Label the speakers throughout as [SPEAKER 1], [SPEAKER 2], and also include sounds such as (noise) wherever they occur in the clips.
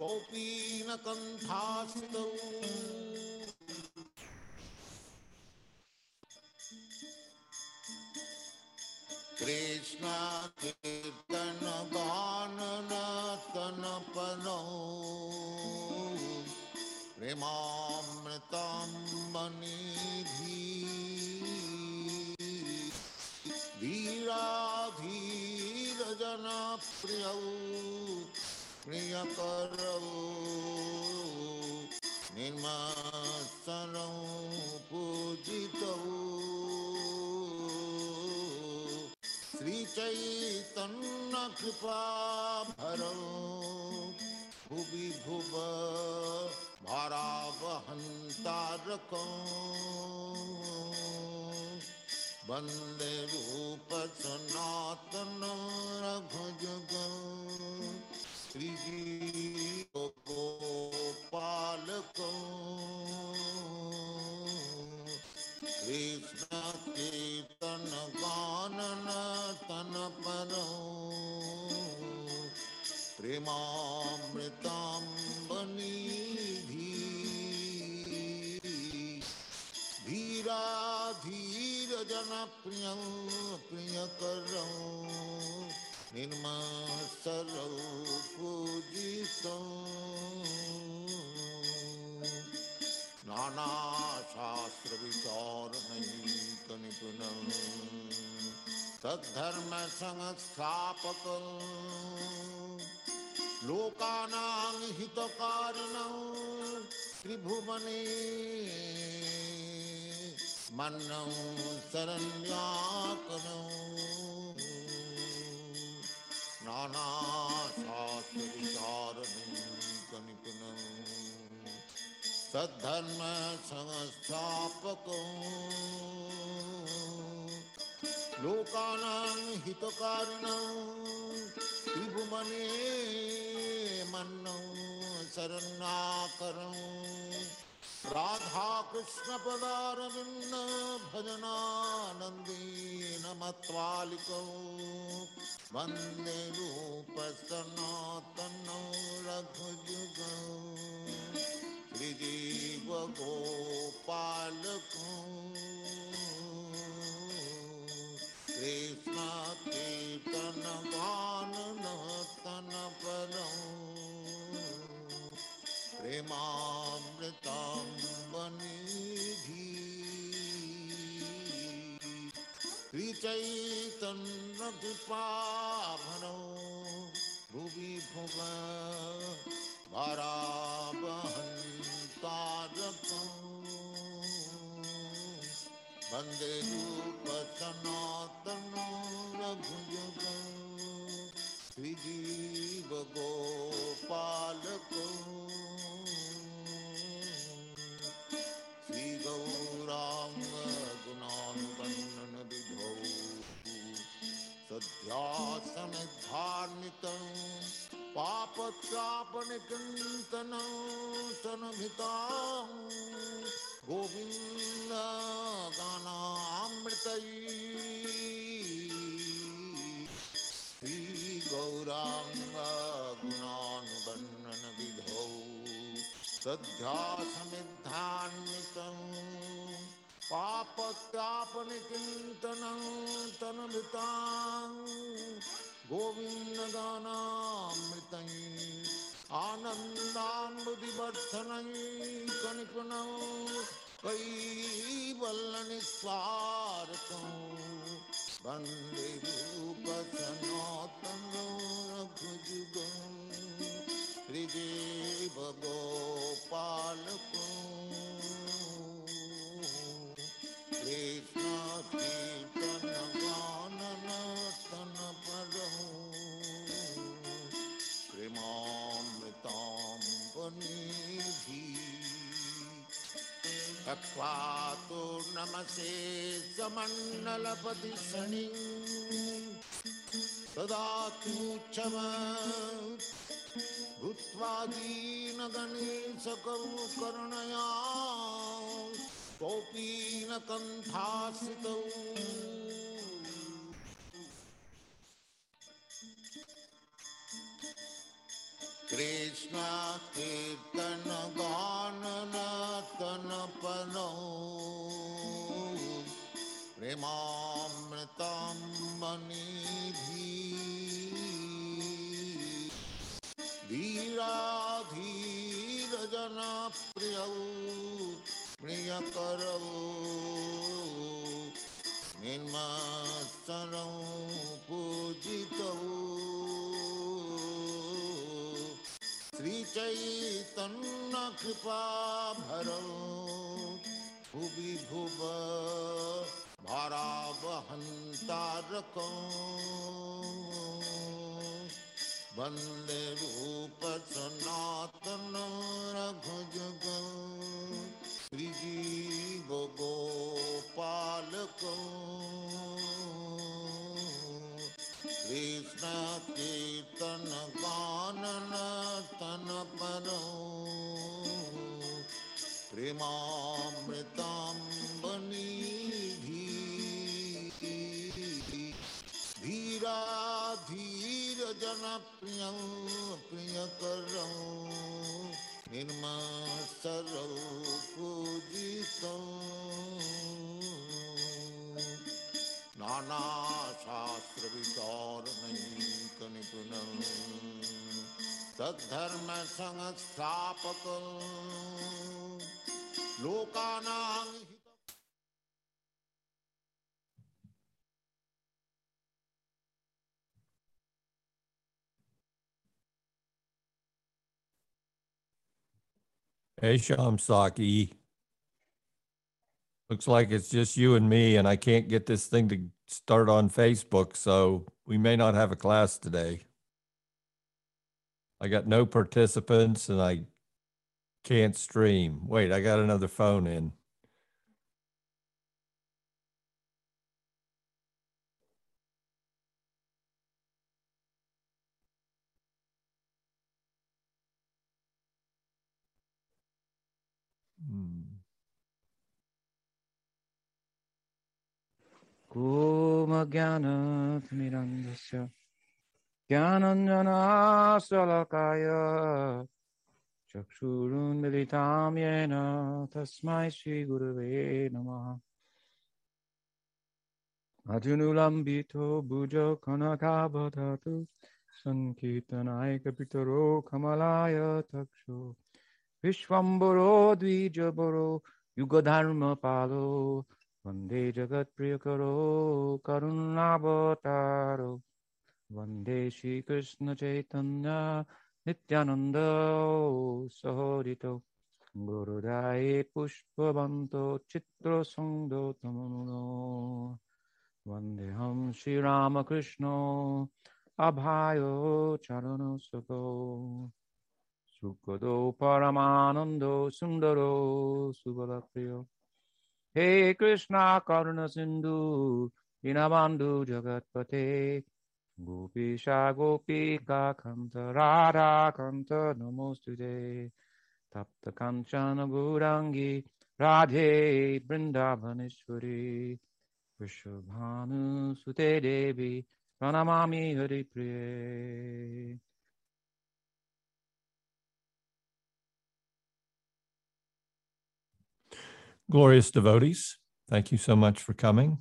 [SPEAKER 1] कौपीनकण्ठास्तौ कृष्णाकीर्तनगाननतनपनौ प्रेमामृताम्बनिधि। धीराधीरजनप्रियौ प्रियकरौ निर्मत्सरौ पूजितौ। श्रीचैतन्यकृपा भरौ भुवि भुव भारावहन्तारकौ। वंदे रूपसनातन रघुजग श्री गोपाल को कृष्ण तन गान तन पर। प्रेमामृतांबनी धीरा धीर जन प्रिय प्रिय करो। निर्मसरौ पूजितौ नानाशास्त्रविचारणैकनिपुणं तद्धर्मसंस्थापक लोकानां हितकारिणौ त्रिभुवने मन्नौ शरण्याकरौ नानाशास्त्रविचारणैकनिपुणम् सद्धर्म संस्थापको लोकानां हितकारिणौ त्रिभुवने मन्नौ शरणाकरौ राधाकृष्णपदारविन्द भजनानन्दीनमत्वालिकौ वंदे रूपसनातनौ रघुजुगौ श्रीजीवगोपालकौ कृष्णकीर्तनगानतनपरौ प्रेमामृताम्बनिधि श्रीचैतन्यकृपाभनो भुवि भुव वरावहन्तारपौ वंदे रूपसनातनो रघुजगौ श्रीजीवगोपालकौ गुणानुबन्धौ गोविंद सध्यासनिधार्मितं श्री गौरांग गोविन्दगानामृतै विधौ सध्यासमिद्धान्वितं पापत्यापनिचिन्तनं तनभितां गोविन्दगानामृतै आनन्दान्बुधिवर्धनै कनिपुणौ कैवल्लनिस्वार्थौ वंदे रूपसनातनो रघुजुगम् देव गोपाल पर श्रीमामृताम्बनिधि तत्वा तो नमसे समण्डलपति शनि। सदा तू चम भूत्वा दीनगणेशकरुकर्णया कौपीनकण्ठासितौ कृष्णाकीर्तनगाननतनपनौ प्रेमामृतां मनिधी धीराधीरजना प्रियौ प्रियकरौ। निर्मास्तरौ पूजितौ। श्रीचैतन्यकृपाभरौ भुवि भुव भरा भारा वहन्तारकौ बंदे रूप सनातन रघुजग श्रीजीव गोपाल को कृष्ण वंदे रूपसनातनं रघुजगं श्रीजीवगोपालकौ कृष्णकीर्तनगाननतनपरौ धीरा धी जन प्रिय प्रिय करो। निर्मसर पूजित। नाना शास्त्र विचारणैक निपुण तद्धर्म संस्थापक। लोकानां
[SPEAKER 2] Hey, Saki. Looks like it's just you and me, and I can't get this thing to start on Facebook, so we may not have a class today. I got no participants and I can't stream. Wait, I got another phone in. Kuma
[SPEAKER 3] gyanat mirandasya. Gyananjana salakaya. Çakşurun militam yena tasmai şi gurve namaha. Ajunulambito bujo kanakabhatatu. Sankirtanay kapitaro kamalaya taksho. Vishwambaro dvijabaro yugadharma palo. वन्दे जगत्प्रियकरो करुणावतारो वन्दे श्रीकृष्णचैतन्य नित्यानन्द सहोदितो गुरुराये पुष्पवन्तो चित्रसङ्गो तमनुनो वन्देऽहं श्रीरामकृष्णो अभायो चरणसुतो सुखदो परमानन्दो सुन्दरो सुबलप्रियो हे कृष्णा करुण सिंधु दीनबंधु जगतपते। गोपीशा गोपिका कंस राधा कंस नमोस्तुते। तप्त कंचन गौरांगी, राधे वृंदावनेश्वरी। विश्वभानु देवी, प्रणमामि हरिप्रिये।
[SPEAKER 2] Glorious devotees, thank you so much for coming.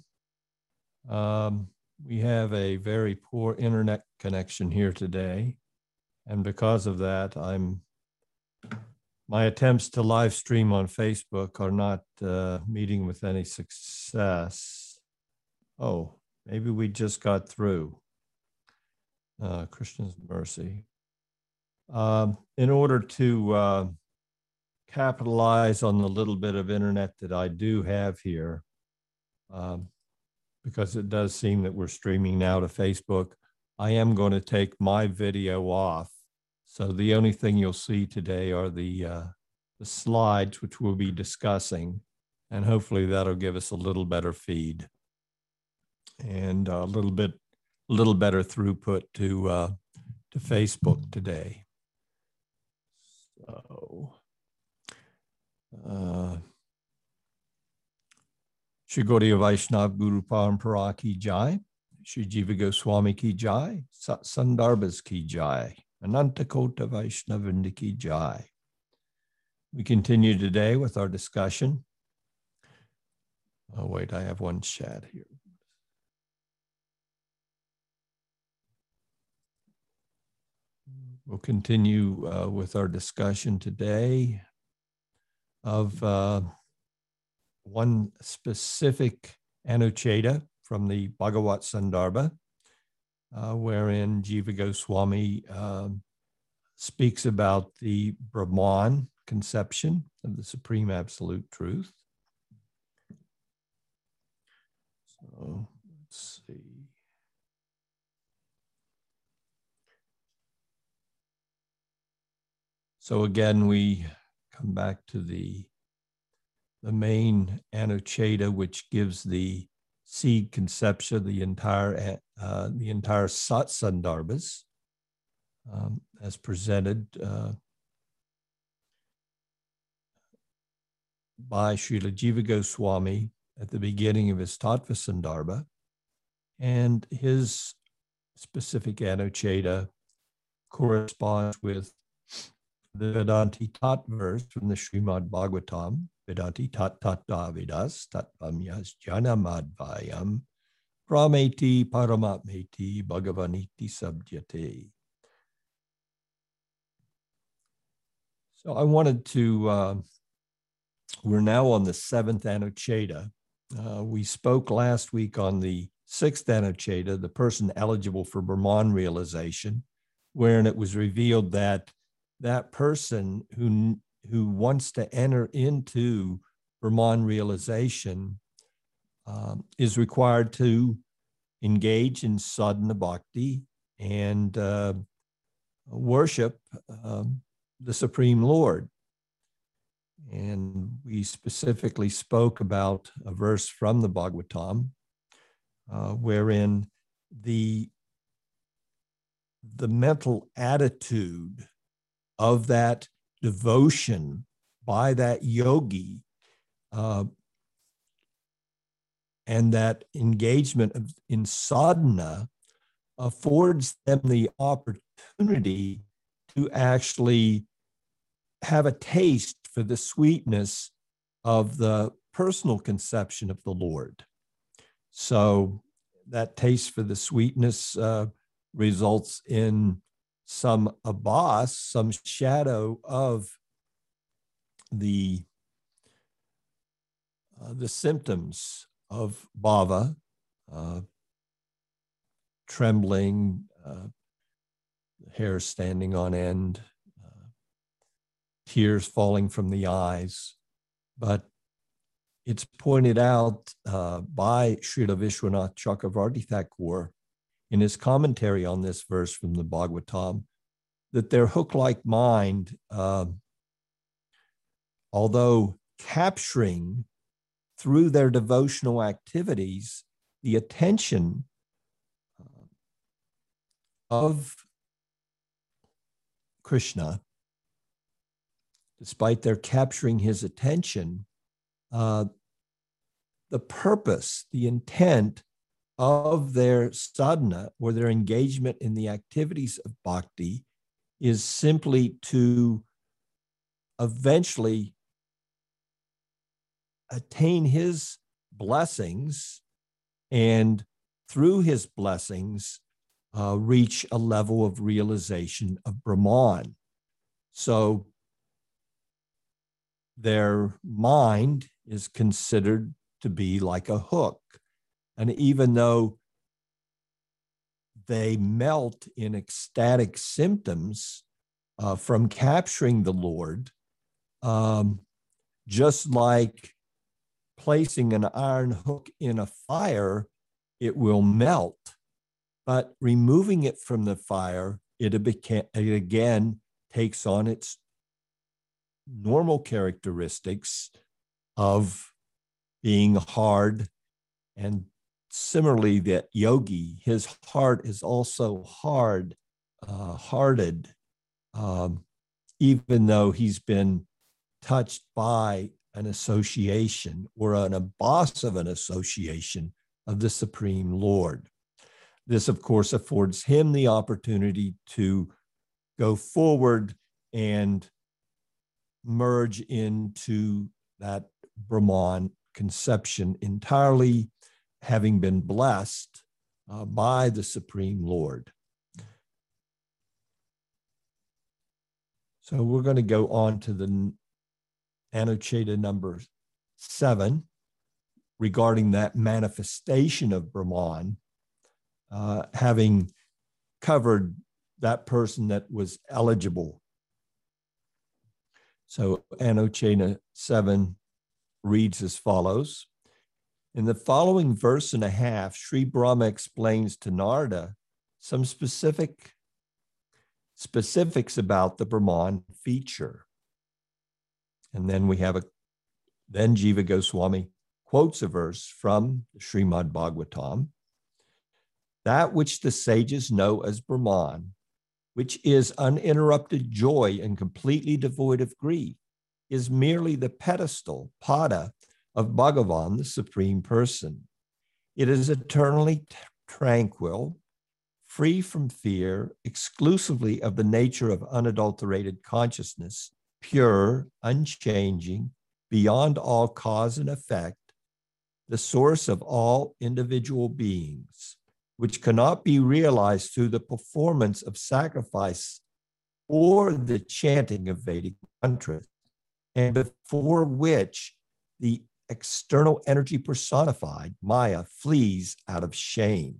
[SPEAKER 2] Um, we have a very poor internet connection here today. And because of that, I'm my attempts to live stream on Facebook are not uh, meeting with any success. Oh, maybe we just got through. Uh, Krishna's mercy. Um, in order to uh, capitalize on the little bit of internet that I do have here, um, because it does seem that we're streaming now to Facebook. I am going to take my video off. So the only thing you'll see today are the, uh, the slides, which we'll be discussing. And hopefully that'll give us a little better feed and a little bit, a little better throughput to, uh, to Facebook today. So, uh, Gaudiya Vaishnav Guru Parampara ki jai, Shri Jiva Goswami ki jai, Sat Sandarbhas ki jai. Anantakota Vaishnavindiki Jai. We continue today with our discussion. Oh, wait, I have one chat here. We'll continue uh, with our discussion today of uh, one specific Anuccheda from the Bhagavat Sandarbha, uh, wherein Jiva Goswami um, speaks about the Brahman conception of the Supreme Absolute Truth. So let's see. So again, we come back to the the main anuccheda, which gives the seed conception, the entire uh, the entire satsandarbhas, um, as presented uh, by Srila Jiva Goswami at the beginning of his Tattva Sandarbha, and his specific anuccheda corresponds with the Vedanti Tat verse from the Srimad Bhagavatam, Vedanti Tat Tat Davidas Tatvamyas Janamadvayam Brahmeti Paramatmeti Bhagavaniti Sabdyate. So I wanted to, uh, we're now on the seventh Anuccheda. Uh, we spoke last week on the sixth Anuccheda, the person eligible for Brahman realization, wherein it was revealed that that person who who wants to enter into Brahman realization um, is required to engage in sadhana bhakti and uh, worship um, the Supreme Lord. And we specifically spoke about a verse from the Bhagavatam, uh, wherein the the mental attitude of that devotion by that yogi uh, and that engagement of, in sadhana affords them the opportunity to actually have a taste for the sweetness of the personal conception of the Lord. So that taste for the sweetness uh, results in some abhas, some shadow of the uh, the symptoms of bhava, uh, trembling, uh, hair standing on end, uh, tears falling from the eyes. But it's pointed out uh, by Srila Vishwanath Chakravarti Thakur in his commentary on this verse from the Bhagavatam that their hook like mind, uh, although capturing through their devotional activities the attention uh, of Krishna, despite their capturing his attention, uh, the purpose, the intent of their sadhana or their engagement in the activities of bhakti is simply to eventually attain his blessings and through his blessings uh, reach a level of realization of Brahman. So their mind is considered to be like a hook. And even though they melt in ecstatic symptoms uh, from capturing the Lord, um, just like placing an iron hook in a fire, it will melt. But removing it from the fire, it, it again takes on its normal characteristics of being hard and similarly, that yogi, his heart is also hard uh, hearted, um, even though he's been touched by an association or an, abhas of an association of the Supreme Lord. This, of course, affords him the opportunity to go forward and merge into that Brahman conception entirely having been blessed uh, by the Supreme Lord. So we're going to go on to the Anuccheda number seven regarding that manifestation of Brahman, uh, having covered that person that was eligible. So Anuccheda 7 reads as follows. In the following verse and a half, Sri Brahma explains to Narada some specific specifics about the Brahman feature. And then we have a then Jiva Goswami quotes a verse from the Srimad Bhagavatam. That which the sages know as Brahman, which is uninterrupted joy and completely devoid of grief, is merely the pedestal, pada, of Bhagavan, the Supreme Person. It is eternally tranquil, free from fear, exclusively of the nature of unadulterated consciousness, pure, unchanging, beyond all cause and effect, the source of all individual beings, which cannot be realized through the performance of sacrifice or the chanting of Vedic mantras, and before which the external energy personified, Maya, flees out of shame.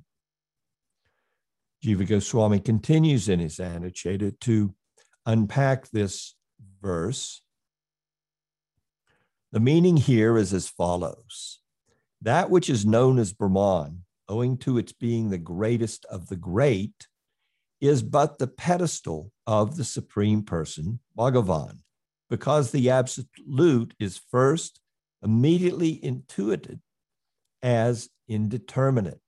[SPEAKER 2] Jiva Goswami continues in his Anuccheda to unpack this verse. The meaning here is as follows That which is known as Brahman, owing to its being the greatest of the great, is but the pedestal of the Supreme Person, Bhagavan, because the Absolute is first immediately intuited as indeterminate.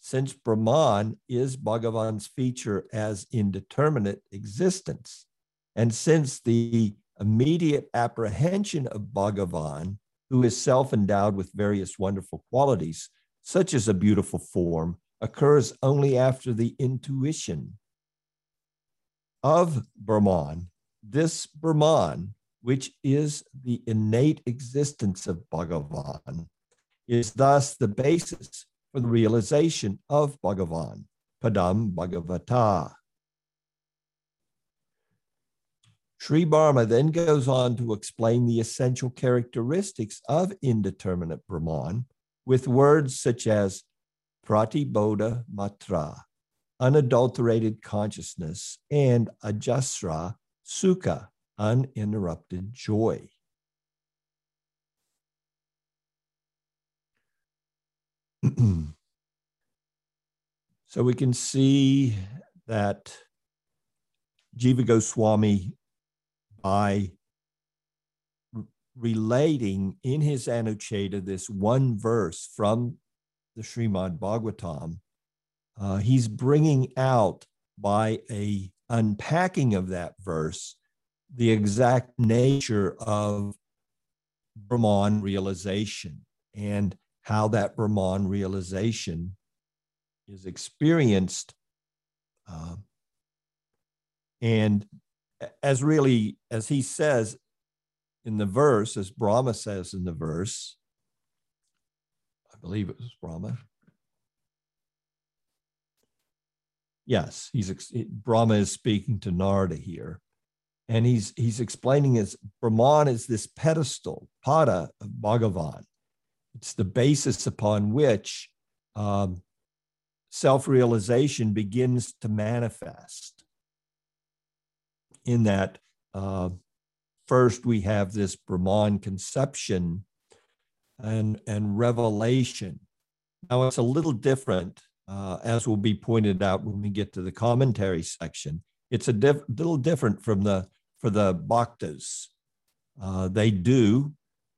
[SPEAKER 2] Since Brahman is Bhagavan's feature as indeterminate existence, and since the immediate apprehension of Bhagavan, who is self endowed with various wonderful qualities, such as a beautiful form, occurs only after the intuition of Brahman, this Brahman which is the innate existence of Bhagavan, is thus the basis for the realization of Bhagavan, Padam Bhagavata. Sri Brahma then goes on to explain the essential characteristics of indeterminate Brahman with words such as pratibodha matra, unadulterated consciousness, and ajasra sukha, uninterrupted joy. (clears throat) so we can see that Jiva Goswami, by relating in his Anuccheda this one verse from the Srimad Bhagavatam, uh, he's bringing out by a unpacking of that verse the exact nature of Brahman realization and how that Brahman realization is experienced. Uh, and as really, as he says in the verse, as Brahma says in the verse, I believe it was Brahma. Yes, he's Brahma is speaking to Narada here and he's he's explaining his Brahman is this pedestal, pada of Bhagavan. It's the basis upon which um, self-realization begins to manifest. In that, uh, first we have this Brahman conception and and revelation. Now it's a little different, uh, as will be pointed out when we get to the commentary section. It's a diff- little different from the for the bhaktas. Uh, they do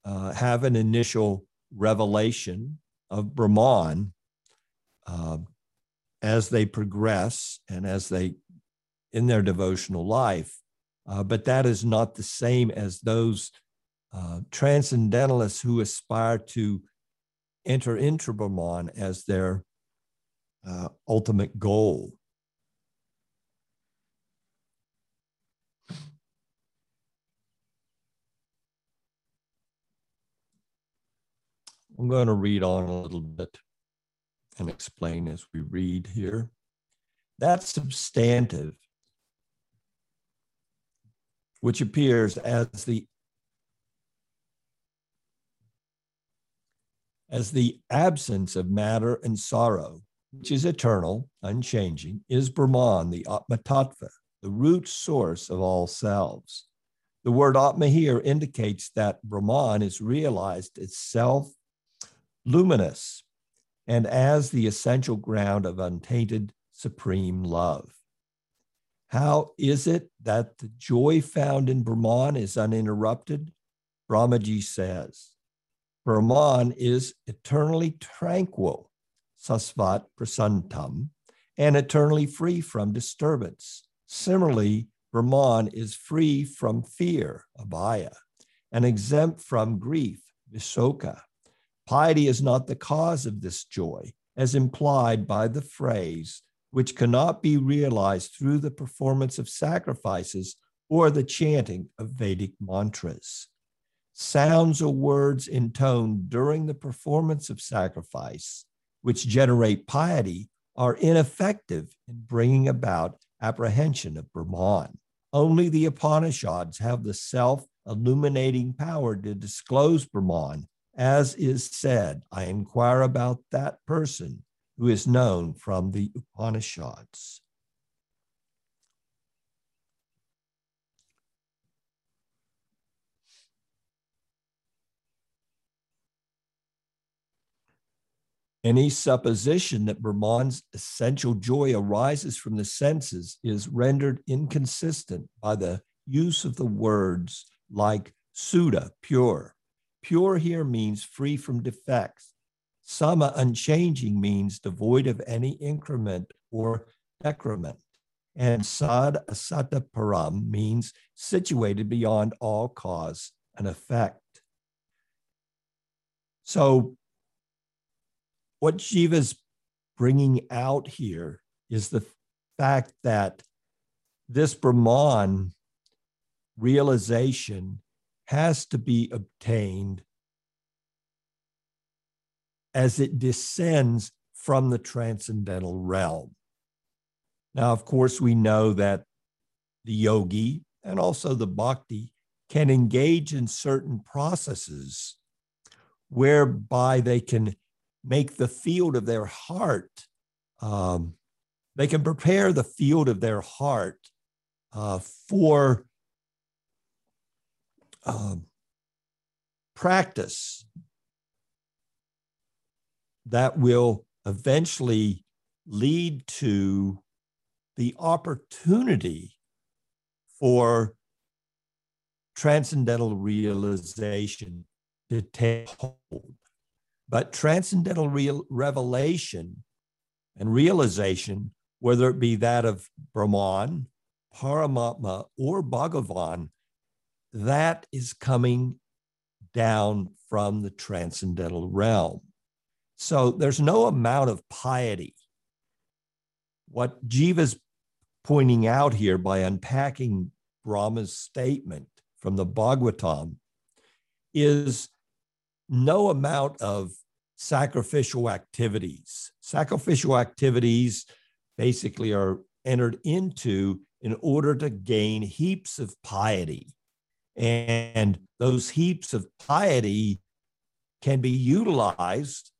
[SPEAKER 2] uh, have an initial revelation of Brahman uh, as they progress and as they in their devotional life. Uh, but that is not the same as those uh, transcendentalists who aspire to enter into Brahman as their uh, ultimate goal. I'm going to read on a little bit and explain as we read here. That substantive, which appears as the as the absence of matter and sorrow, which is eternal, unchanging, is Brahman, the Atma Tattva, the root source of all selves. The word Atma here indicates that Brahman is realized as self luminous and as the essential ground of untainted supreme love. How is it that the joy found in Brahman is uninterrupted? Brahmaji says, Brahman is eternally tranquil, sasvat prasantam, and eternally free from disturbance. Similarly, Brahman is free from fear, abhaya, and exempt from grief, visoka. Piety is not the cause of this joy, as implied by the phrase, which cannot be realized through the performance of sacrifices or the chanting of Vedic mantras. Sounds or words intoned during the performance of sacrifice, which generate piety, are ineffective in bringing about apprehension of Brahman. Only the Upanishads have the self illuminating power to disclose Brahman, as is said, I inquire about that person who is known from the Upanishads. Any supposition that Brahman's essential joy arises from the senses is rendered inconsistent by the use of the words like Suddha, pure. Pure here means free from defects. Sama, unchanging, means devoid of any increment or decrement. And Sad Asata Param means situated beyond all cause and effect. So what Jiva's bringing out here is the fact that this Brahman realization has to be obtained as it descends from the transcendental realm. Now, of course, we know that the yogi and also the bhakti can engage in certain processes whereby they can make the field of their heart, um, they can prepare the field of their heart uh, for um, practice that will eventually lead to the opportunity for transcendental realization to take hold. But transcendental real revelation and realization, whether it be that of Brahman, Paramatma, or Bhagavan, that is coming down from the transcendental realm. So there's no amount of piety. What Jiva's pointing out here by unpacking Brahma's statement from the Bhagavatam is no amount of sacrificial activities. Sacrificial activities basically are entered into in order to gain heaps of piety. And those heaps of piety can be utilized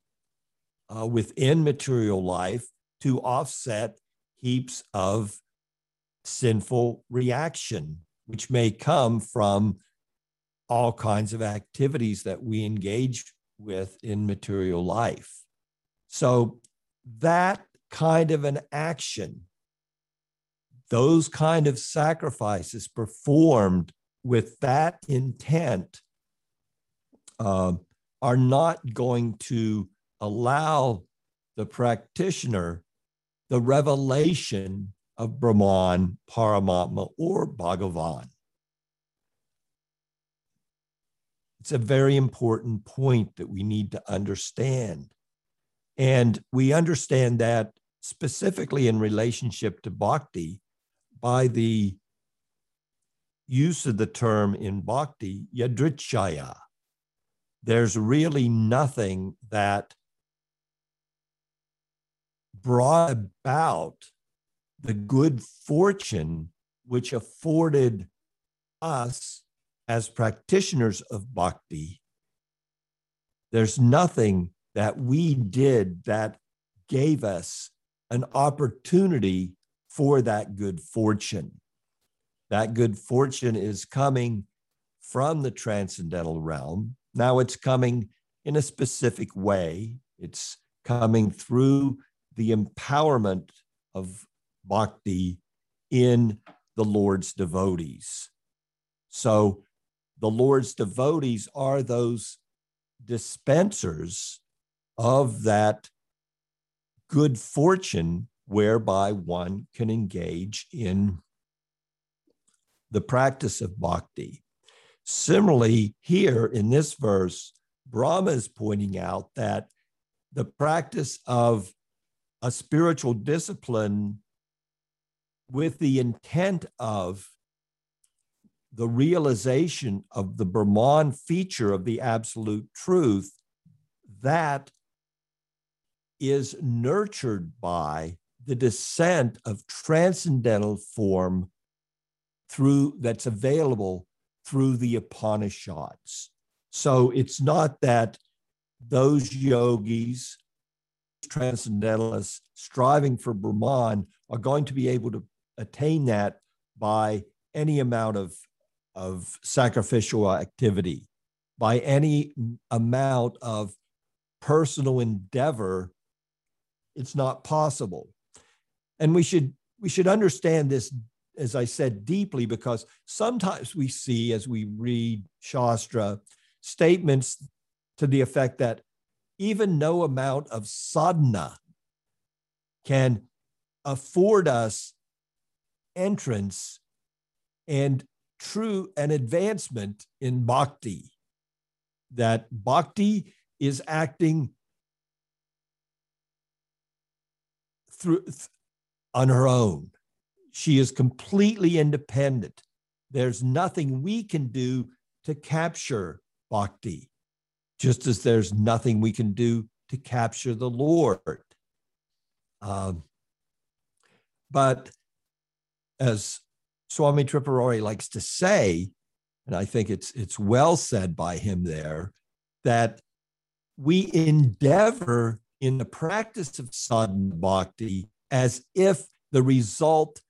[SPEAKER 2] uh, within material life to offset heaps of sinful reaction, which may come from all kinds of activities that we engage with in material life. So, that kind of an action, those kind of sacrifices performed with that intent, uh, are not going to allow the practitioner the revelation of Brahman, Paramatma, or Bhagavan. It's a very important point that we need to understand. And we understand that specifically in relationship to bhakti by the use of the term in bhakti, yadrichaya. there's really nothing that brought about the good fortune which afforded us as practitioners of bhakti. There's nothing that we did that gave us an opportunity for that good fortune. That good fortune is coming from the transcendental realm. Now it's coming in a specific way. It's coming through the empowerment of bhakti in the Lord's devotees. So the Lord's devotees are those dispensers of that good fortune whereby one can engage in the practice of bhakti. Similarly, here in this verse, Brahma is pointing out that the practice of a spiritual discipline with the intent of the realization of the Brahman feature of the absolute truth that is nurtured by the descent of transcendental form through that's available through the Upanishads. So it's not that those yogis, transcendentalists striving for Brahman are going to be able to attain that by any amount of, of sacrificial activity, by any amount of personal endeavor. It's not possible. And we should we should understand this, as I said, deeply because sometimes we see as we read Shastra statements to the effect that even no amount of sadhana can afford us entrance and true an advancement in bhakti. That bhakti is acting through on her own she is completely independent. There's nothing we can do to capture bhakti just as there's nothing we can do to capture the lord. Um, but as Swami Tripurari likes to say, and I think it's it's well said by him there, that we endeavor in the practice of sadhana bhakti as if the result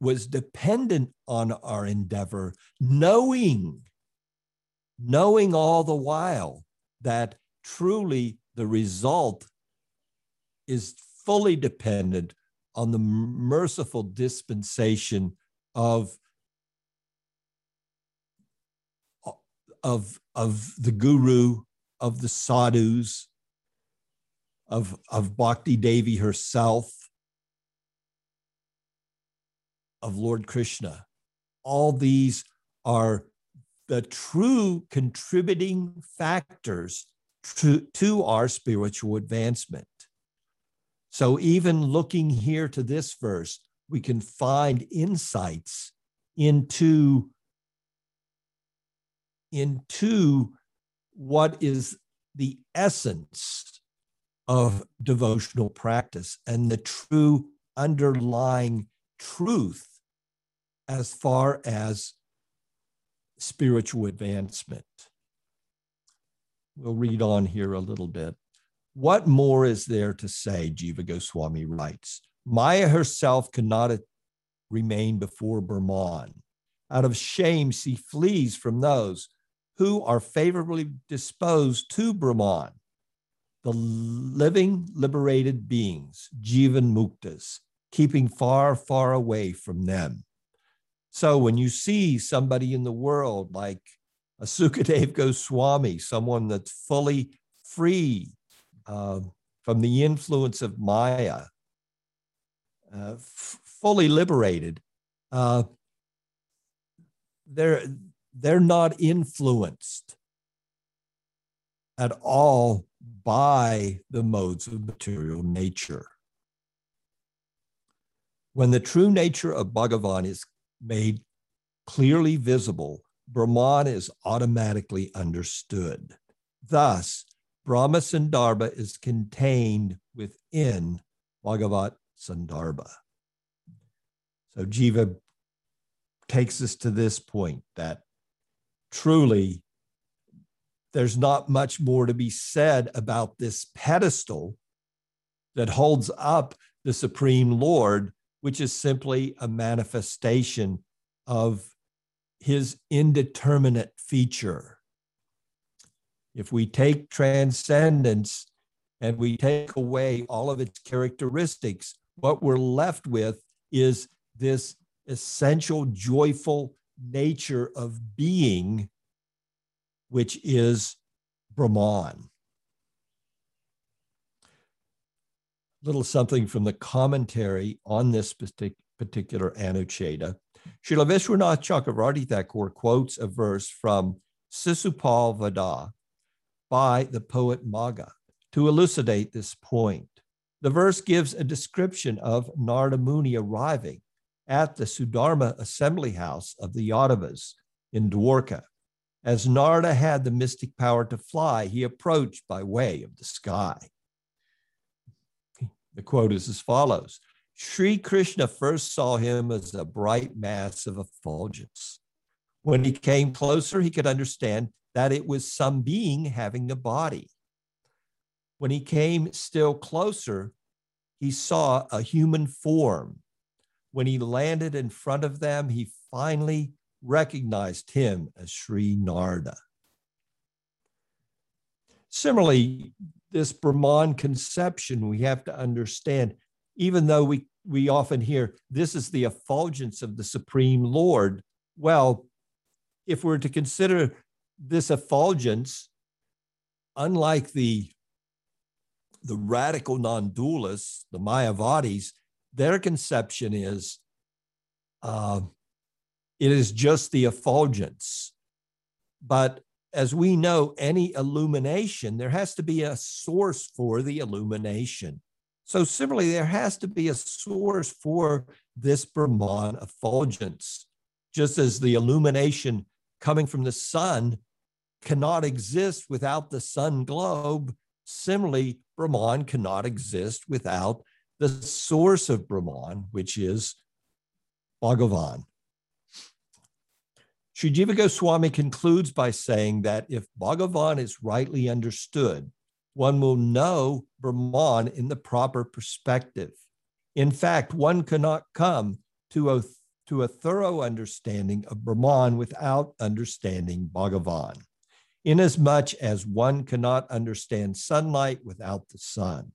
[SPEAKER 2] was dependent on our endeavor, knowing, knowing all the while that truly the result is fully dependent on the merciful dispensation of of of the guru of the sadhus of of bhakti devi herself of lord krishna. All these are the true contributing factors to, to our spiritual advancement. So even looking here to this verse, we can find insights into, into what is the essence of devotional practice and the true underlying truth as far as spiritual advancement. We'll read on here a little bit. What more is there to say? Jiva Goswami writes. Maya herself cannot remain before Brahman. Out of shame, she flees from those who are favorably disposed to Brahman, the living, liberated beings, Jivan Muktas, keeping far, far away from them. So when you see somebody in the world like a Sukadev Goswami, someone that's fully free uh, from the influence of Maya, uh, f- fully liberated, uh, they're they're not influenced at all by the modes of material nature. When the true nature of Bhagavan is made clearly visible, Brahman is automatically understood. Thus, Brahma Sandarbha is contained within Bhagavat Sandarbha. So Jiva takes us to this point that truly there's not much more to be said about this pedestal that holds up the Supreme Lord, which is simply a manifestation of his indeterminate feature. If we take transcendence and we take away all of its characteristics, what we're left with is this essential, joyful nature of being, which is Brahman. Little something from the commentary on this particular Anuccheda. Srila Vishwanath Chakravarti Thakur quotes a verse from Sisupal Vada by the poet Magha to elucidate this point. The verse gives a description of Narada Muni arriving at the Sudharma assembly house of the Yadavas in Dwarka. As Narada had the mystic power to fly, he approached by way of the sky. The quote is as follows Sri Krishna first saw him as a bright mass of effulgence. When he came closer, he could understand that it was some being having a body. When he came still closer, he saw a human form. When he landed in front of them, he finally recognized him as Sri Narda. Similarly, this Brahman conception we have to understand even though we, we often hear this is the effulgence of the Supreme Lord, well, if we're to consider this effulgence, unlike the, the radical non dualists, the Mayavadis, their conception is uh, it is just the effulgence. But as we know, any illumination, there has to be a source for the illumination. So similarly, there has to be a source for this Brahman effulgence, just as the illumination coming from the sun cannot exist without the sun globe. Similarly, Brahman cannot exist without the source of Brahman, which is Bhagavan. Sri Jiva Goswami concludes by saying that if Bhagavan is rightly understood, one will know Brahman in the proper perspective. In fact, one cannot come to a, to a thorough understanding of Brahman without understanding Bhagavan, inasmuch as one cannot understand sunlight without the sun.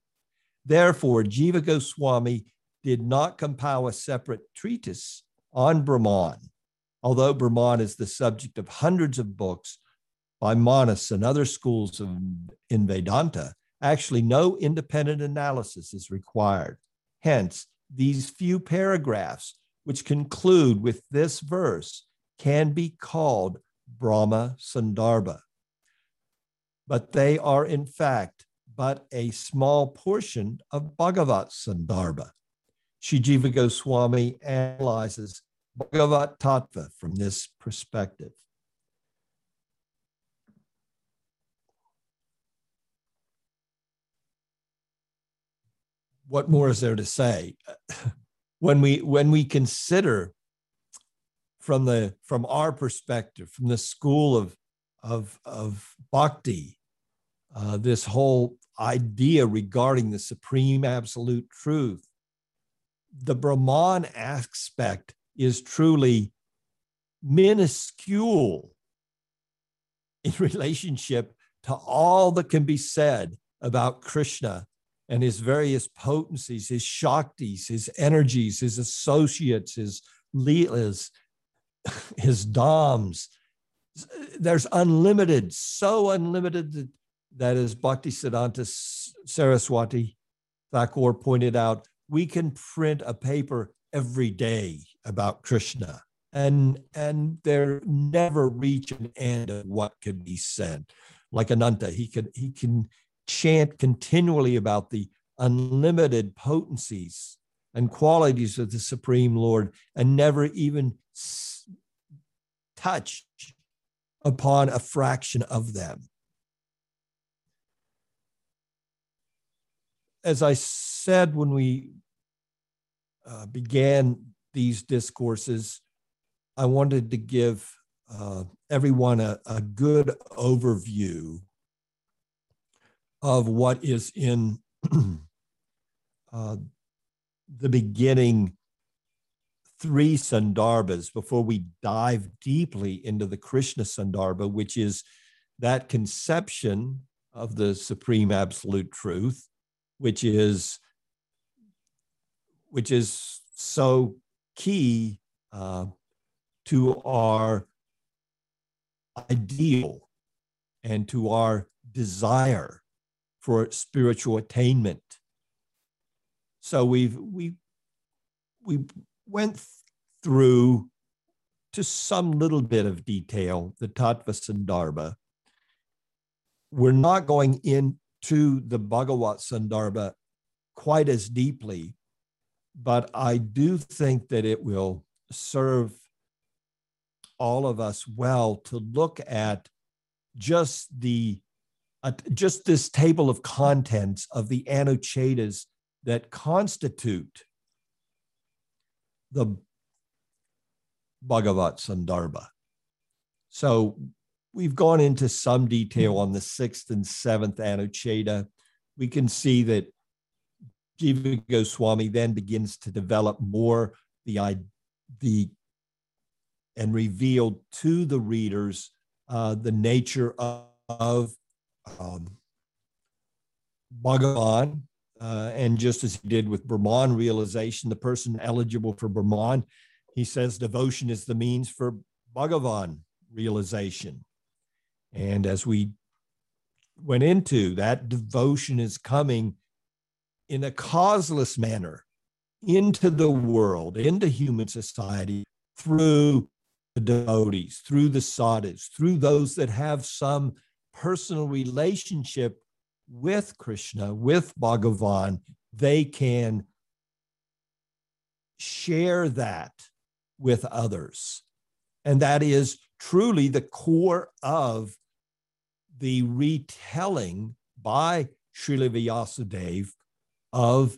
[SPEAKER 2] Therefore, Jiva Goswami did not compile a separate treatise on Brahman, although Brahman is the subject of hundreds of books by Manas and other schools of, in Vedanta, actually no independent analysis is required. Hence, these few paragraphs, which conclude with this verse, can be called Brahma Sandarbha. But they are, in fact, but a small portion of Bhagavat Sandarbha. Sri Jiva Goswami analyzes Bhagavat Tattva from this perspective. what more is there to say? (laughs) when we when we consider from the from our perspective, from the school of of of bhakti, uh, this whole idea regarding the supreme absolute truth, the Brahman aspect is truly minuscule in (laughs) relationship to all that can be said about Krishna and his various potencies, his shaktis, his energies, his associates, his leelas, (laughs) his dhams. There's unlimited, so unlimited that, that as Bhaktisiddhanta Saraswati Thakur pointed out, we can print a paper every day about Krishna. And, and there never reach an end of what could be said. Like Ananta, he can, he can chant continually about the unlimited potencies and qualities of the Supreme Lord and never even touch upon a fraction of them. As I said when we uh, began these discourses, I wanted to give uh, everyone a, a good overview of what is in (clears throat) uh, the beginning three Sandarbhas before we dive deeply into the Krishna Sandarbha, which is that conception of the supreme absolute truth, which is which is so key uh, to our ideal and to our desire for spiritual attainment. So we've we we went through to some little bit of detail the Tattva Sandarbha. We're not going into the Bhagavat Sandarbha quite as deeply, but I do think that it will serve all of us well to look at just the uh, just this table of contents of the anucchedas that constitute the Bhagavat Sandarbha. So we've gone into some detail on the sixth and seventh Anuccheda. We can see that Jiva Goswami then begins to develop more the, the and reveal to the readers uh, the nature of, of um, Bhagavan. Uh, and just as he did with Brahman realization, the person eligible for Brahman, he says devotion is the means for Bhagavan realization. And as we went into, that devotion is coming in a causeless manner into the world, into human society through the devotees, through the sadhus, through those that have some personal relationship with Krishna, with Bhagavan, they can share that with others. And that is truly the core of the retelling by Srila Vyasadeva of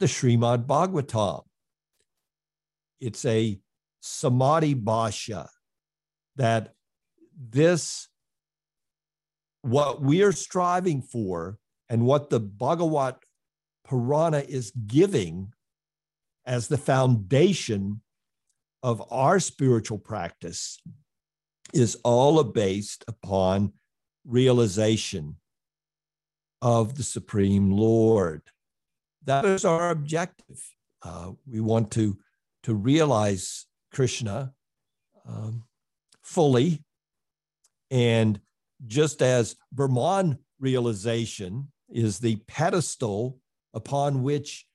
[SPEAKER 2] the Srimad Bhagavatam. It's a samadhi bhasha that this what we are striving for and what the Bhagavat Purana is giving as the foundation of our spiritual practice is all based upon realization of the Supreme Lord. That is our objective. Uh, we want to, to realize Krishna um, fully and just as Brahman realization is the pedestal upon which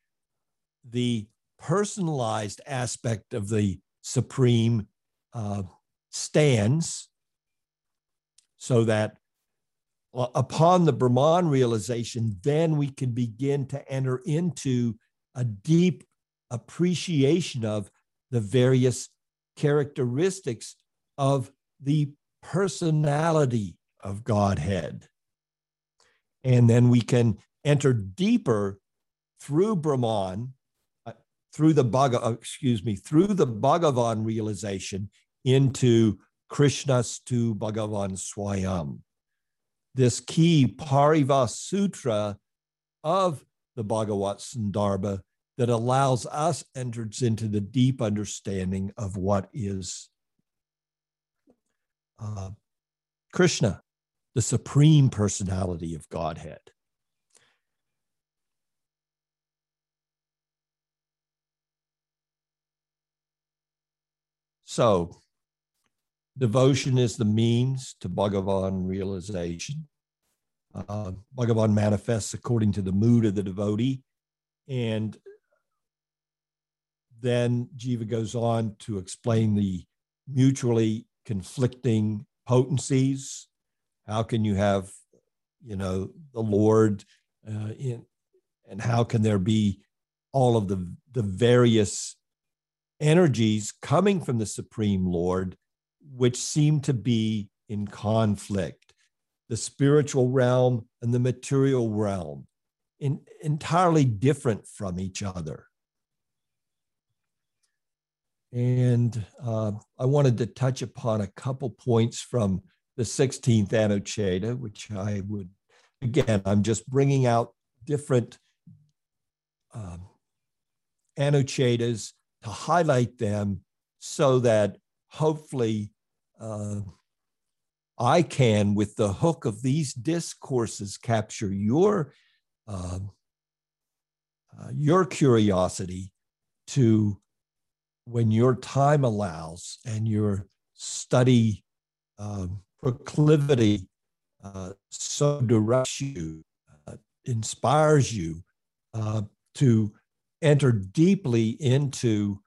[SPEAKER 2] the personalized aspect of the supreme uh, stands, so that upon the Brahman realization, then we can begin to enter into a deep appreciation of the various characteristics of the personality of Godhead. And then we can enter deeper through Brahman, uh, through the Bhagavan, uh, excuse me, through the Bhagavan realization into Krishna's to Bhagavan Swayam. This key Paribhasha Sutra of the Bhagavat Sandarbha that allows us enters into the deep understanding of what is uh, Krishna the supreme personality of Godhead. So, devotion is the means to Bhagavan realization. Uh, Bhagavan manifests according to the mood of the devotee. And then Jiva goes on to explain the mutually conflicting potencies how can you have, you know, the Lord uh, in, and how can there be all of the the various energies coming from the Supreme Lord, which seem to be in conflict, the spiritual realm and the material realm. in, entirely different from each other. And uh, I wanted to touch upon a couple points from the 16th Anuccheda, which I would, again, I'm just bringing out different um, Anucchedas to highlight them so that hopefully uh, I can, with the hook of these discourses, capture your uh, uh, your curiosity to when your time allows and your study um, proclivity uh, so directs you, uh, inspires you uh, to enter deeply into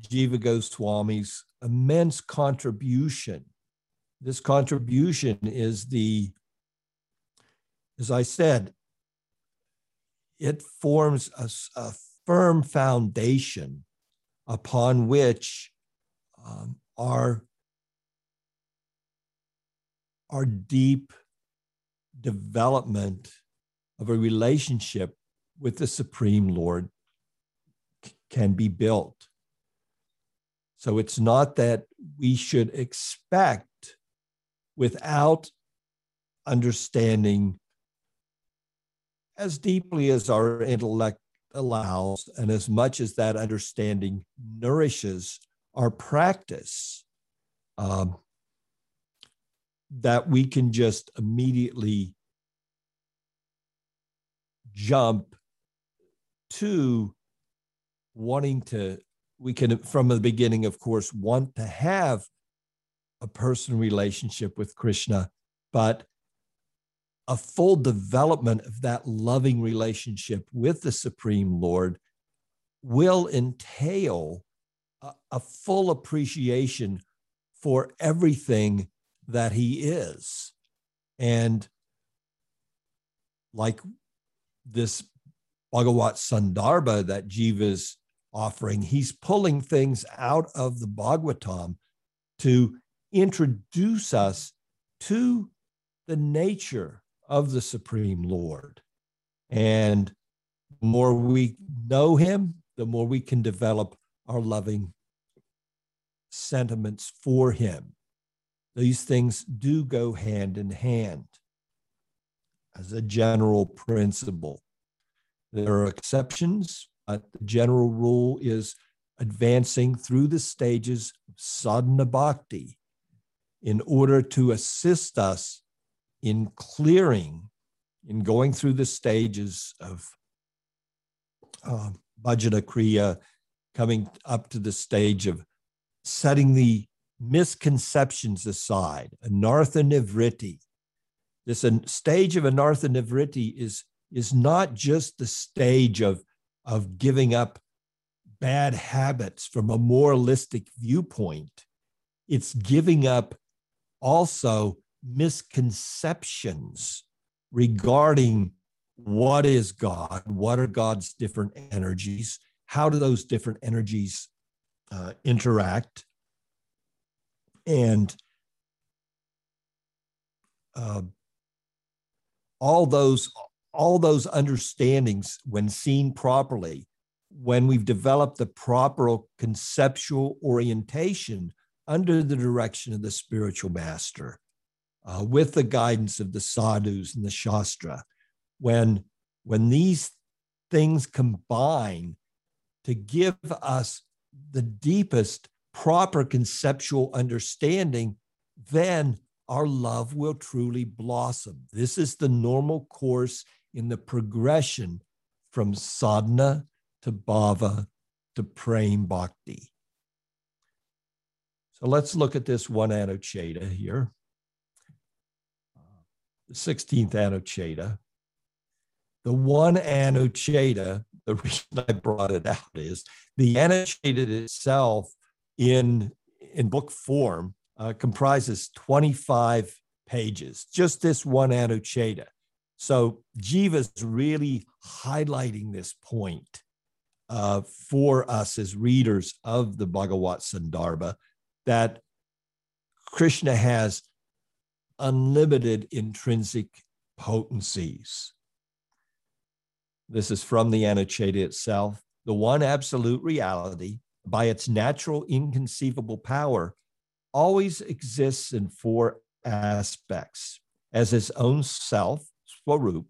[SPEAKER 2] Jiva Goswami's immense contribution. This contribution is the, as I said, it forms a, a firm foundation upon which um, our, our deep development of a relationship with the Supreme Lord can be built. So it's not that we should expect without understanding as deeply as our intellect allows and as much as that understanding nourishes our practice um, that we can just immediately jump to wanting to we can from the beginning of course want to have a personal relationship with krishna but a full development of that loving relationship with the supreme lord will entail a, a full appreciation for everything that he is. And like this Bhagavat Sandarbha that Jiva's offering. He's pulling things out of the Bhagavatam to introduce us to the nature of the Supreme Lord. And the more we know him, the more we can develop our loving sentiments for him. These things do go hand in hand as a general principle. There are exceptions, uh, the general rule is advancing through the stages of sadhana bhakti in order to assist us in clearing, in going through the stages of uh, bhajana kriya, coming up to the stage of setting the misconceptions aside, anartha nivritti. This stage of anartha nivritti is, is not just the stage of of giving up bad habits from a moralistic viewpoint. It's giving up also misconceptions regarding what is God, what are God's different energies, how do those different energies uh, interact, and uh, all those all those understandings, when seen properly, when we've developed the proper conceptual orientation under the direction of the spiritual master, uh, with the guidance of the sadhus and the shastra, when, when these things combine to give us the deepest proper conceptual understanding, then our love will truly blossom. This is the normal course in the progression from sadhana to bhava to prem bhakti. So let's look at this one Anuccheda here. The 16th Anuccheda. The one Anuccheda, the reason I brought it out is the Anuccheda itself in, in book form uh, comprises 25 pages, just this one Anuccheda. So Jiva's really highlighting this point uh, for us as readers of the Bhagavat Sandarbha that Krishna has unlimited intrinsic potencies. This is from the Anuccheda itself. The one absolute reality, by its natural inconceivable power, always exists in four aspects as his own self, Swarup,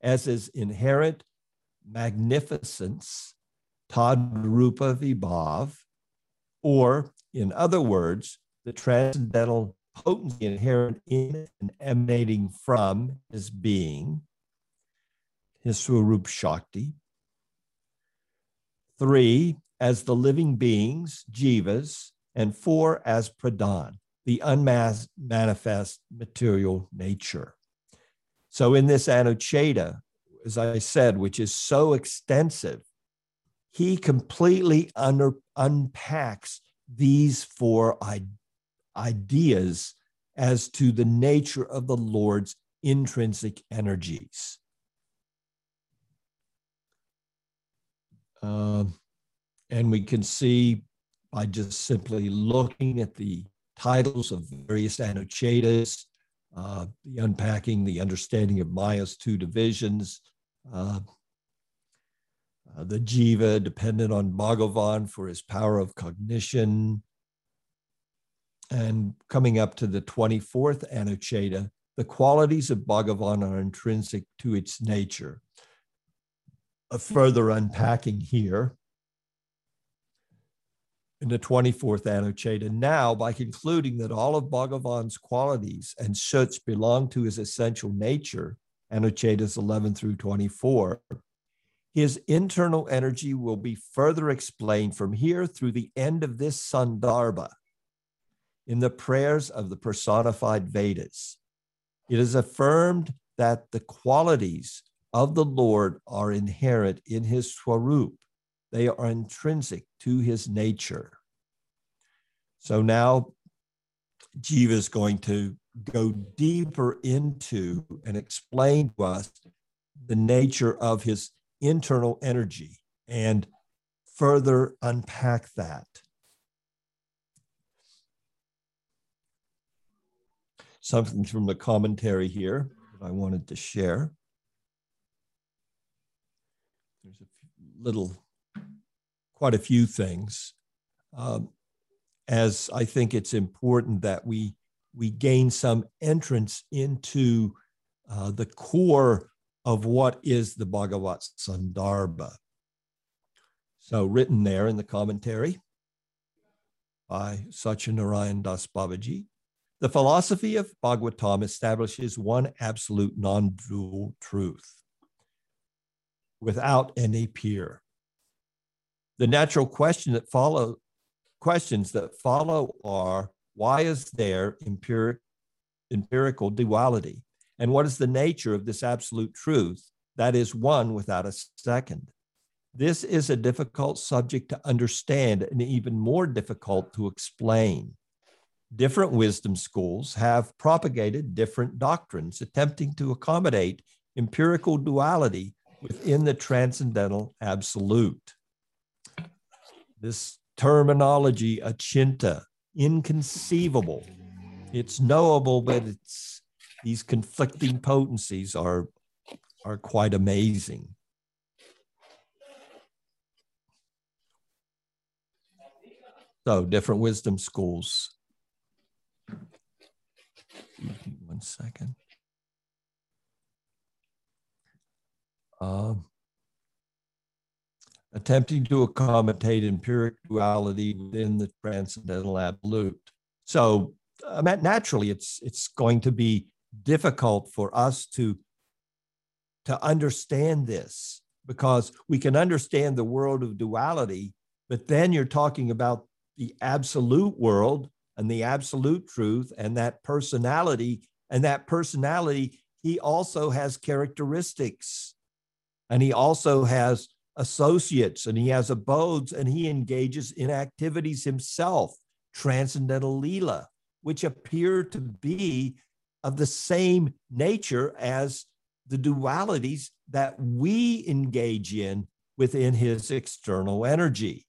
[SPEAKER 2] as his inherent magnificence, Tadrupa Vibhav, or in other words, the transcendental potency inherent in and emanating from his being, his Swarup Shakti. Three, as the living beings, jivas, and four, as pradhan, the unmanifest material nature. So in this Anuccheda, as I said, which is so extensive, he completely under, unpacks these four ideas as to the nature of the Lord's intrinsic energies. Uh, and we can see by just simply looking at the titles of various Anucchedas, uh, the unpacking, the understanding of Maya's two divisions, uh, uh, the jiva dependent on Bhagavan for his power of cognition. And coming up to the 24th Anuccheda, the qualities of Bhagavan are intrinsic to its nature. A further unpacking here in the 24th Anuccheda. Now, by concluding that all of Bhagavan's qualities and such belong to his essential nature, Anucchedas 11 through 24, his internal energy will be further explained from here through the end of this Sandarbha in the prayers of the personified Vedas. It is affirmed that the qualities of the Lord are inherent in his Swarup. They are intrinsic to his nature. So now Jiva is going to go deeper into and explain to us the nature of his internal energy and further unpack that. Something from the commentary here that I wanted to share. There's a little, quite a few things. Um, as I think it's important that we we gain some entrance into uh, the core of what is the Bhagavat Sandarbha. So, written there in the commentary by Satyanarayan Das Babaji, the philosophy of Bhagavatam establishes one absolute non dual truth without any peer. The natural question that follow, questions that follow are why is there empiric, empirical duality? And what is the nature of this absolute truth that is one without a second? This is a difficult subject to understand and even more difficult to explain. Different wisdom schools have propagated different doctrines, attempting to accommodate empirical duality within the transcendental absolute. This terminology, achinta, inconceivable, it's knowable, but it's these conflicting potencies are, are quite amazing. So, different wisdom schools. One second. Um, attempting to accommodate empiric duality within the transcendental absolute. So, uh, naturally, it's it's going to be difficult for us to to understand this because we can understand the world of duality but then you're talking about the absolute world and the absolute truth and that personality and that personality he also has characteristics and he also has associates and he has abodes and he engages in activities himself transcendental lila which appear to be of the same nature as the dualities that we engage in within his external energy.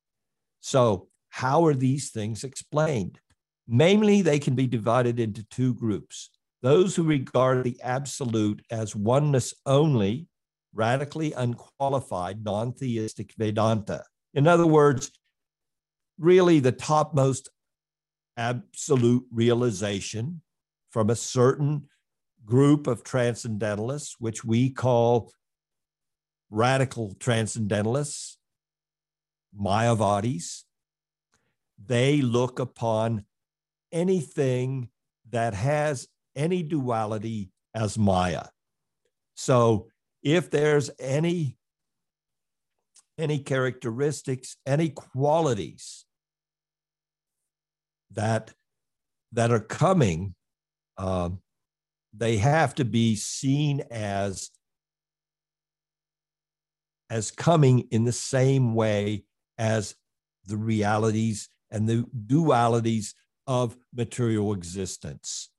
[SPEAKER 2] So, how are these things explained? Mainly, they can be divided into two groups those who regard the absolute as oneness only, radically unqualified non theistic Vedanta. In other words, really the topmost absolute realization from a certain group of transcendentalists, which we call radical transcendentalists, Mayavadis. They look upon anything that has any duality as Maya. So if there's any any characteristics, any qualities that that are coming, um, they have to be seen as as coming in the same way as the realities and the dualities of material existence.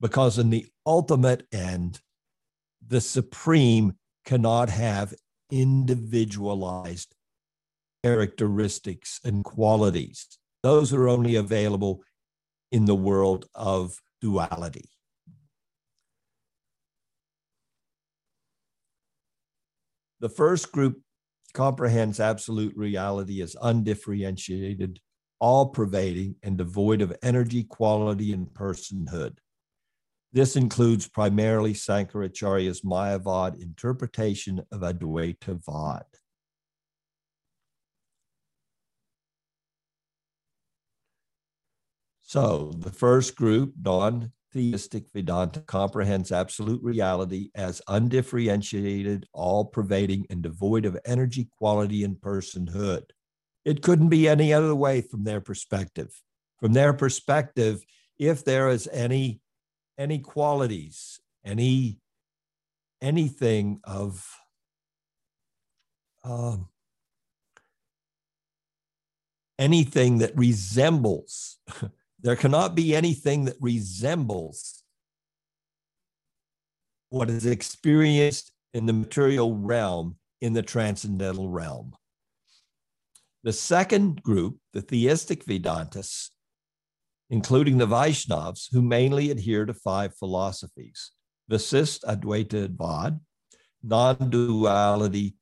[SPEAKER 2] Because in the ultimate end, the supreme cannot have individualized characteristics and qualities. Those are only available in the world of duality. The first group comprehends absolute reality as undifferentiated, all pervading, and devoid of energy, quality, and personhood. This includes primarily Sankaracharya's Mayavad interpretation of Advaita Vad. So the first group, non theistic Vedanta, comprehends absolute reality as undifferentiated, all pervading, and devoid of energy, quality, and personhood. It couldn't be any other way from their perspective. From their perspective, if there is any any qualities, any anything of um, anything that resembles (laughs) There cannot be anything that resembles what is experienced in the material realm in the transcendental realm. The second group, the theistic Vedantists, including the Vaishnavas, who mainly adhere to five philosophies Vasist Advaita Vad, non duality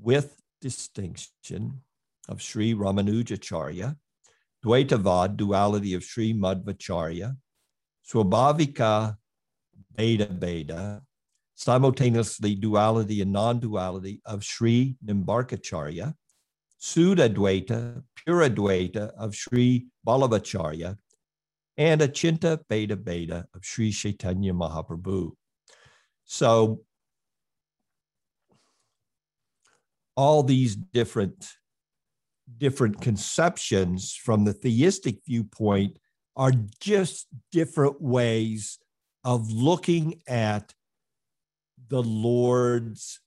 [SPEAKER 2] with distinction of Sri Ramanujacharya, Dvaitavad, duality of Sri Madhvacharya, Swabhavika Bheda Bheda, simultaneously duality and non-duality of Sri Nimbarkacharya, Suddha pure Advaita of Sri Vallabhacharya, and Achinta Bheda Bheda of Sri Chaitanya Mahaprabhu. So all these different different conceptions from the theistic viewpoint are just different ways of looking at the Lord's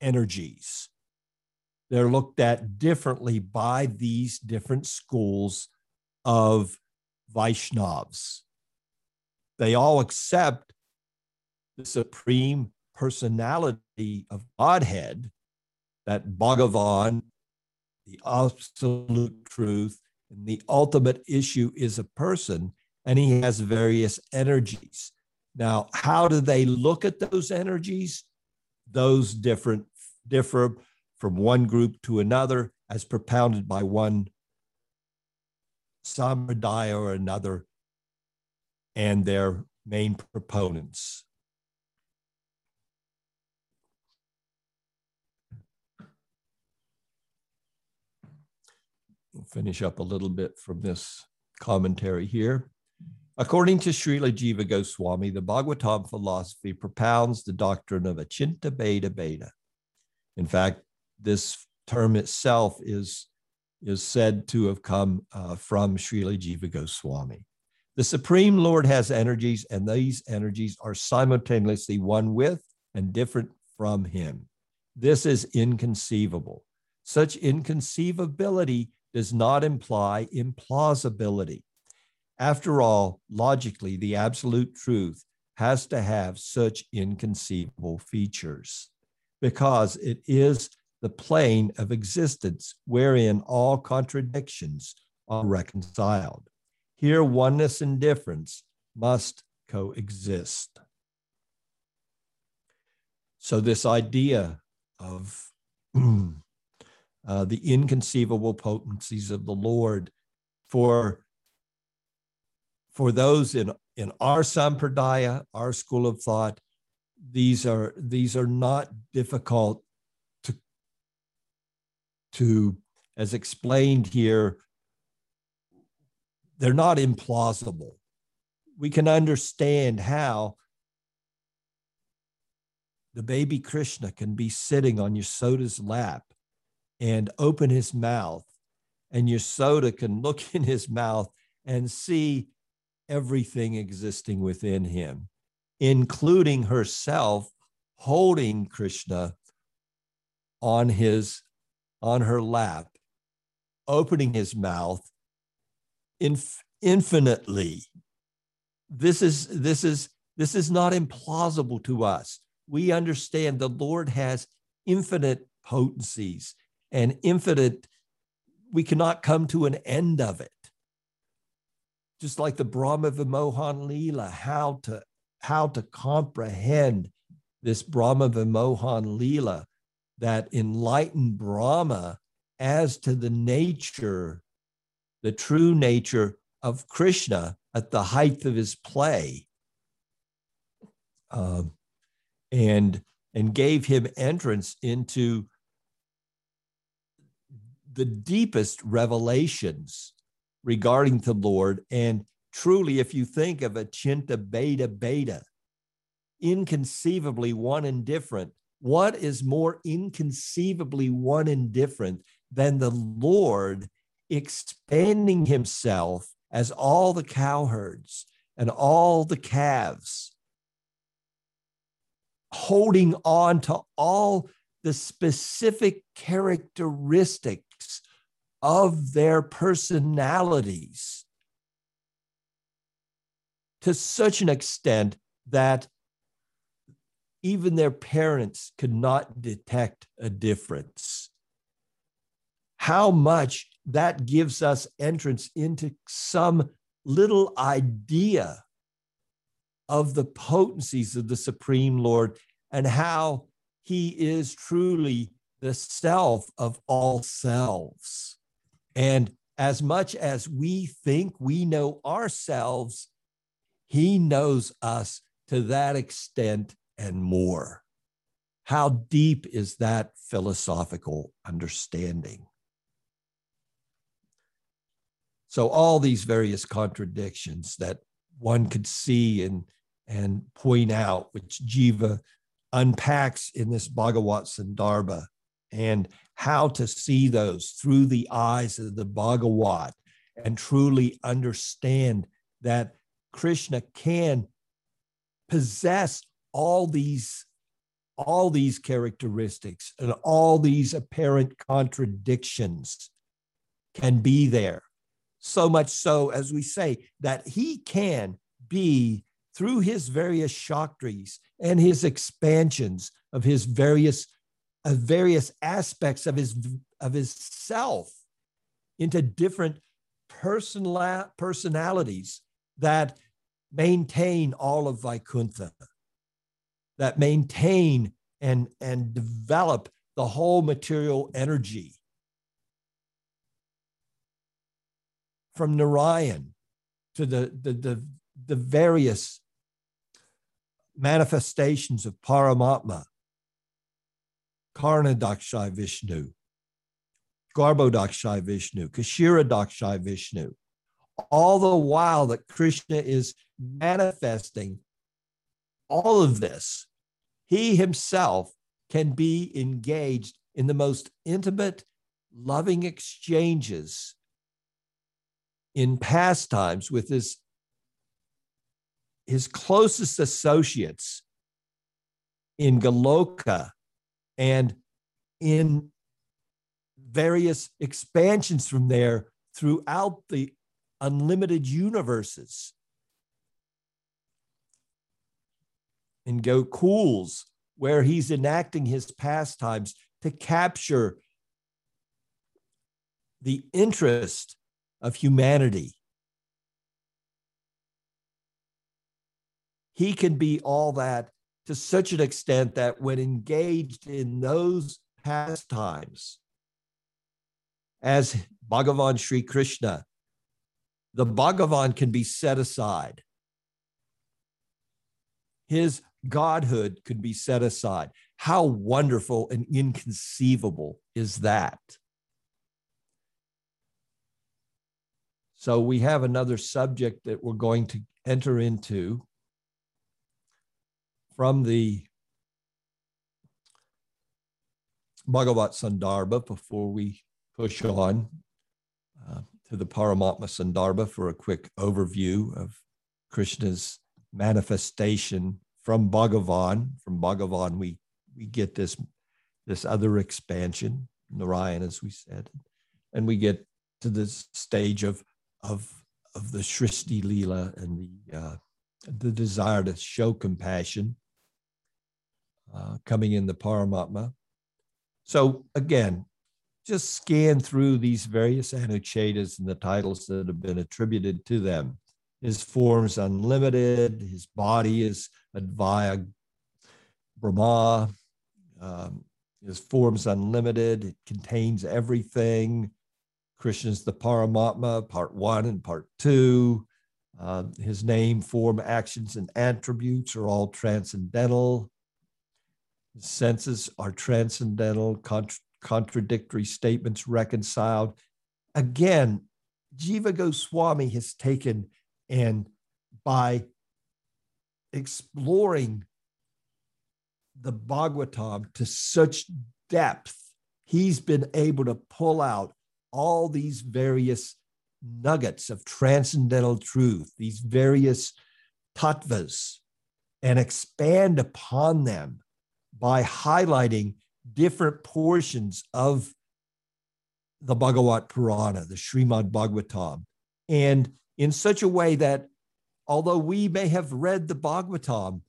[SPEAKER 2] energies. They're looked at differently by these different schools of Vaishnavas. They all accept the supreme personality of Godhead, that Bhagavan the absolute truth, and the ultimate issue is a person, and he has various energies. Now, how do they look at those energies? Those different differ from one group to another, as propounded by one sampradaya or another, and their main proponents. finish up a little bit from this commentary here. According to Srila Jiva Goswami, the Bhagavatam philosophy propounds the doctrine of Achinta Bheda Bheda. In fact, this term itself is, is said to have come uh, from Srila Jiva Goswami. The Supreme Lord has energies, and these energies are simultaneously one with and different from Him. This is inconceivable. Such inconceivability does not imply implausibility. After all, logically, the absolute truth has to have such inconceivable features because it is the plane of existence wherein all contradictions are reconciled. Here, oneness and difference must coexist. So, this idea of (clears throat) uh, the inconceivable potencies of the Lord for, for those in, in our sampradaya, our school of thought, these are these are not difficult to as explained here they're not implausible. We can understand how the baby Krishna can be sitting on Yasoda's lap and open his mouth, and Yasoda can look in his mouth and see everything existing within him, including herself holding Krishna on his on her lap, opening his mouth inf- infinitely. This is this is this is not implausible to us we understand the Lord has infinite potencies and infinite, we cannot come to an end of it. Just like the Brahma Vimohan Leela, how to how to comprehend this Brahma Vimohan Leela, that enlightened Brahma as to the nature, the true nature of Krishna at the height of his play. Um, and and gave him entrance into the deepest revelations regarding the Lord. And truly, if you think of Achintya Bheda beta, inconceivably one and different, what is more inconceivably one and different than the Lord expanding himself as all the cowherds and all the calves holding on to all the specific characteristics of their personalities to such an extent that even their parents could not detect a difference. How much that gives us entrance into some little idea of the potencies of the Supreme Lord and how he is truly the self of all selves. And as much as we think we know ourselves, he knows us to that extent and more. How deep is that philosophical understanding? So, all these various contradictions that one could see and and point out, which Jiva unpacks in this Bhagavat Sandarbha, and how to see those through the eyes of the Bhagavat and truly understand that Krishna can possess all these all these characteristics and all these apparent contradictions can be there. So much so, as we say, that he can be through his various shaktis and his expansions of his various of various aspects of his of his self into different personal personalities that maintain all of Vaikuntha, that maintain and and develop the whole material energy. From Narayan to the, the, the, the various manifestations of Paramatma, Karna Karnadakshay Vishnu, Garbo Garbhodakshay Vishnu, Kshirodakshay Vishnu, all the while that Krishna is manifesting all of this, he himself can be engaged in the most intimate, loving exchanges in past times with his his closest associates in Goloka and in various expansions from there throughout the unlimited universes. In Gokuls, where he's enacting his pastimes to capture the interest of humanity. He can be all that to such an extent that when engaged in those pastimes, as Bhagavan Sri Krishna, the Bhagavan can be set aside. His godhood could be set aside. How wonderful and inconceivable is that? So, we have another subject that we're going to enter into from the Bhagavat Sandarbha before we push on uh, to the Paramatma Sandarbha for a quick overview of Krishna's manifestation from Bhagavan. From Bhagavan, we we get this this other expansion, Narayan, as we said, and we get to this stage of of of the Srishti Leela and the uh, the desire to show compassion uh, coming in the Paramatma. So again, just scan through these various Anucchedas and the titles that have been attributed to them. His form's unlimited, his body is Advaya Brahma, um, his form's unlimited, it contains everything. Krishna's the Paramatma, part one and part two. Uh, his name, form, actions, and attributes are all transcendental. His senses are transcendental, contra- contradictory statements reconciled. Again, Jiva Goswami has taken and by exploring the Bhagavatam to such depth, he's been able to pull out all these various nuggets of transcendental truth, these various tattvas, and expand upon them by highlighting different portions of the Bhagavat Purana, the Srimad Bhagavatam, and in such a way that although we may have read the Bhagavatam,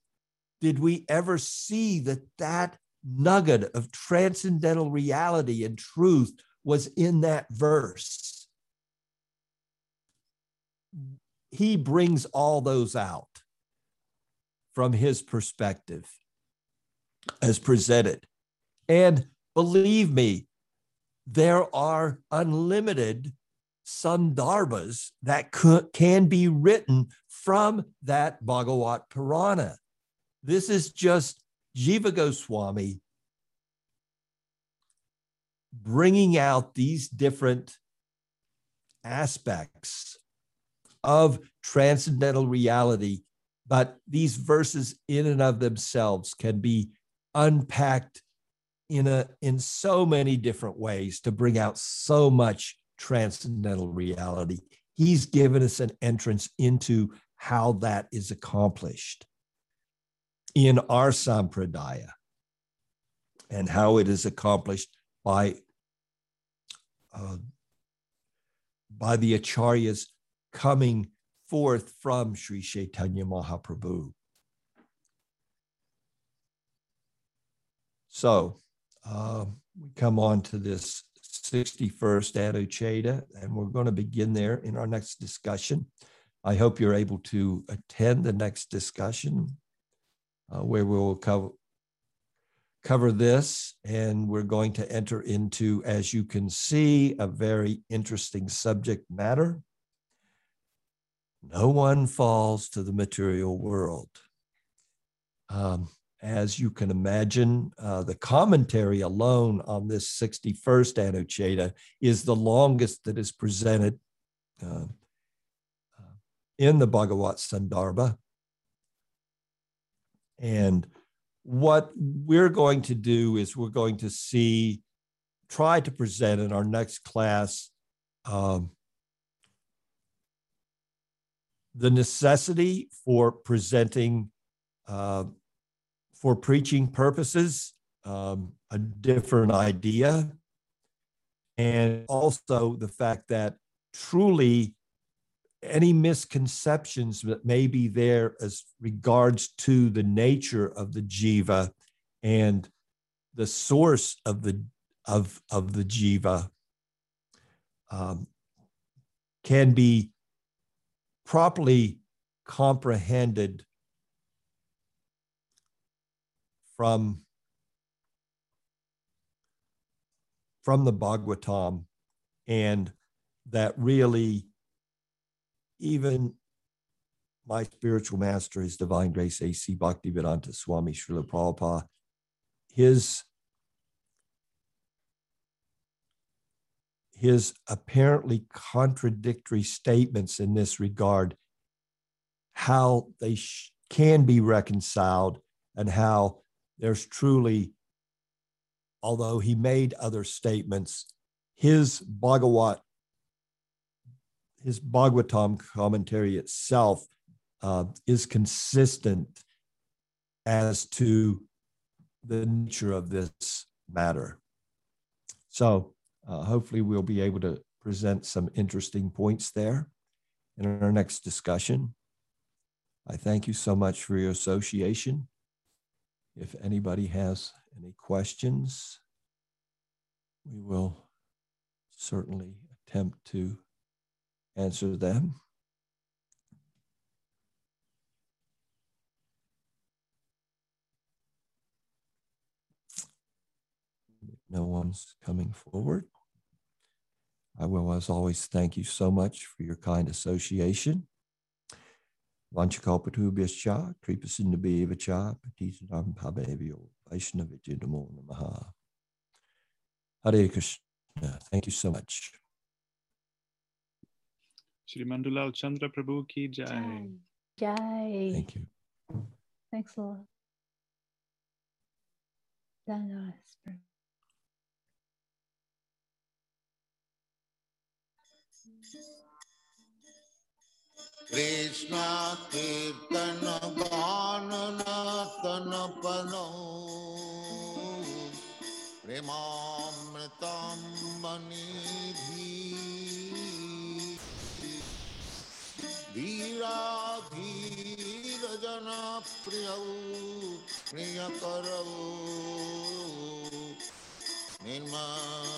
[SPEAKER 2] did we ever see that that nugget of transcendental reality and truth was in that verse? He brings all those out from his perspective as presented. And believe me, there are unlimited sandarbhas that could, can be written from that Bhagavat Purana. This is just Jiva Goswami bringing out these different aspects of transcendental reality. But these verses, in and of themselves, can be unpacked in a in so many different ways to bring out so much transcendental reality. He's given us an entrance into how that is accomplished in our sampradaya and how it is accomplished by uh, by the acharyas coming forth from Sri Chaitanya Mahaprabhu. So uh, we come on to this 61st Anuccheda, and we're going to begin there in our next discussion. I hope you're able to attend the next discussion uh, where we will cover, cover this, and we're going to enter into, as you can see, a very interesting subject matter. No one falls to the material world. Um, as you can imagine, uh, the commentary alone on this 61st Anuccheda is the longest that is presented uh, uh, in the Bhagavat Sandarbha. And what we're going to do is we're going to see, try to present in our next class um, the necessity for presenting uh, for preaching purposes, um, a different idea. And also the fact that truly any misconceptions that may be there as regards to the nature of the jiva and the source of the of of the jiva um, can be properly comprehended from from the Bhagavatam and that really even my spiritual master, His Divine Grace A.C. Bhaktivedanta Swami Srila Prabhupada, his his apparently contradictory statements in this regard, how they sh- can be reconciled, and how there's truly, although he made other statements, his Bhagavat, his Bhagavatam commentary itself uh, is consistent as to the nature of this matter. So uh, hopefully we'll be able to present some interesting points there in our next discussion. I thank you so much for your association. If anybody has any questions, we will certainly attempt to answer them. No one's coming forward. I will, as always, thank you so much for your kind association. Vanchakalpatubhyascha, Kripasindabevacha, Patitanam Pabevyo, Vaishnavijay Namo Namaha. Hare Krishna. Thank you so much.
[SPEAKER 4] Shri Mandulal Chandra Prabhu ki jai.
[SPEAKER 5] Jai. Jai.
[SPEAKER 2] Thank you.
[SPEAKER 5] Thanks a lot. Dana,
[SPEAKER 1] Krishna कीर्तन गान नतन पनो। प्रेमामृतम मनिधि धीरा धीर प्रिय प्रिय करो निर्मा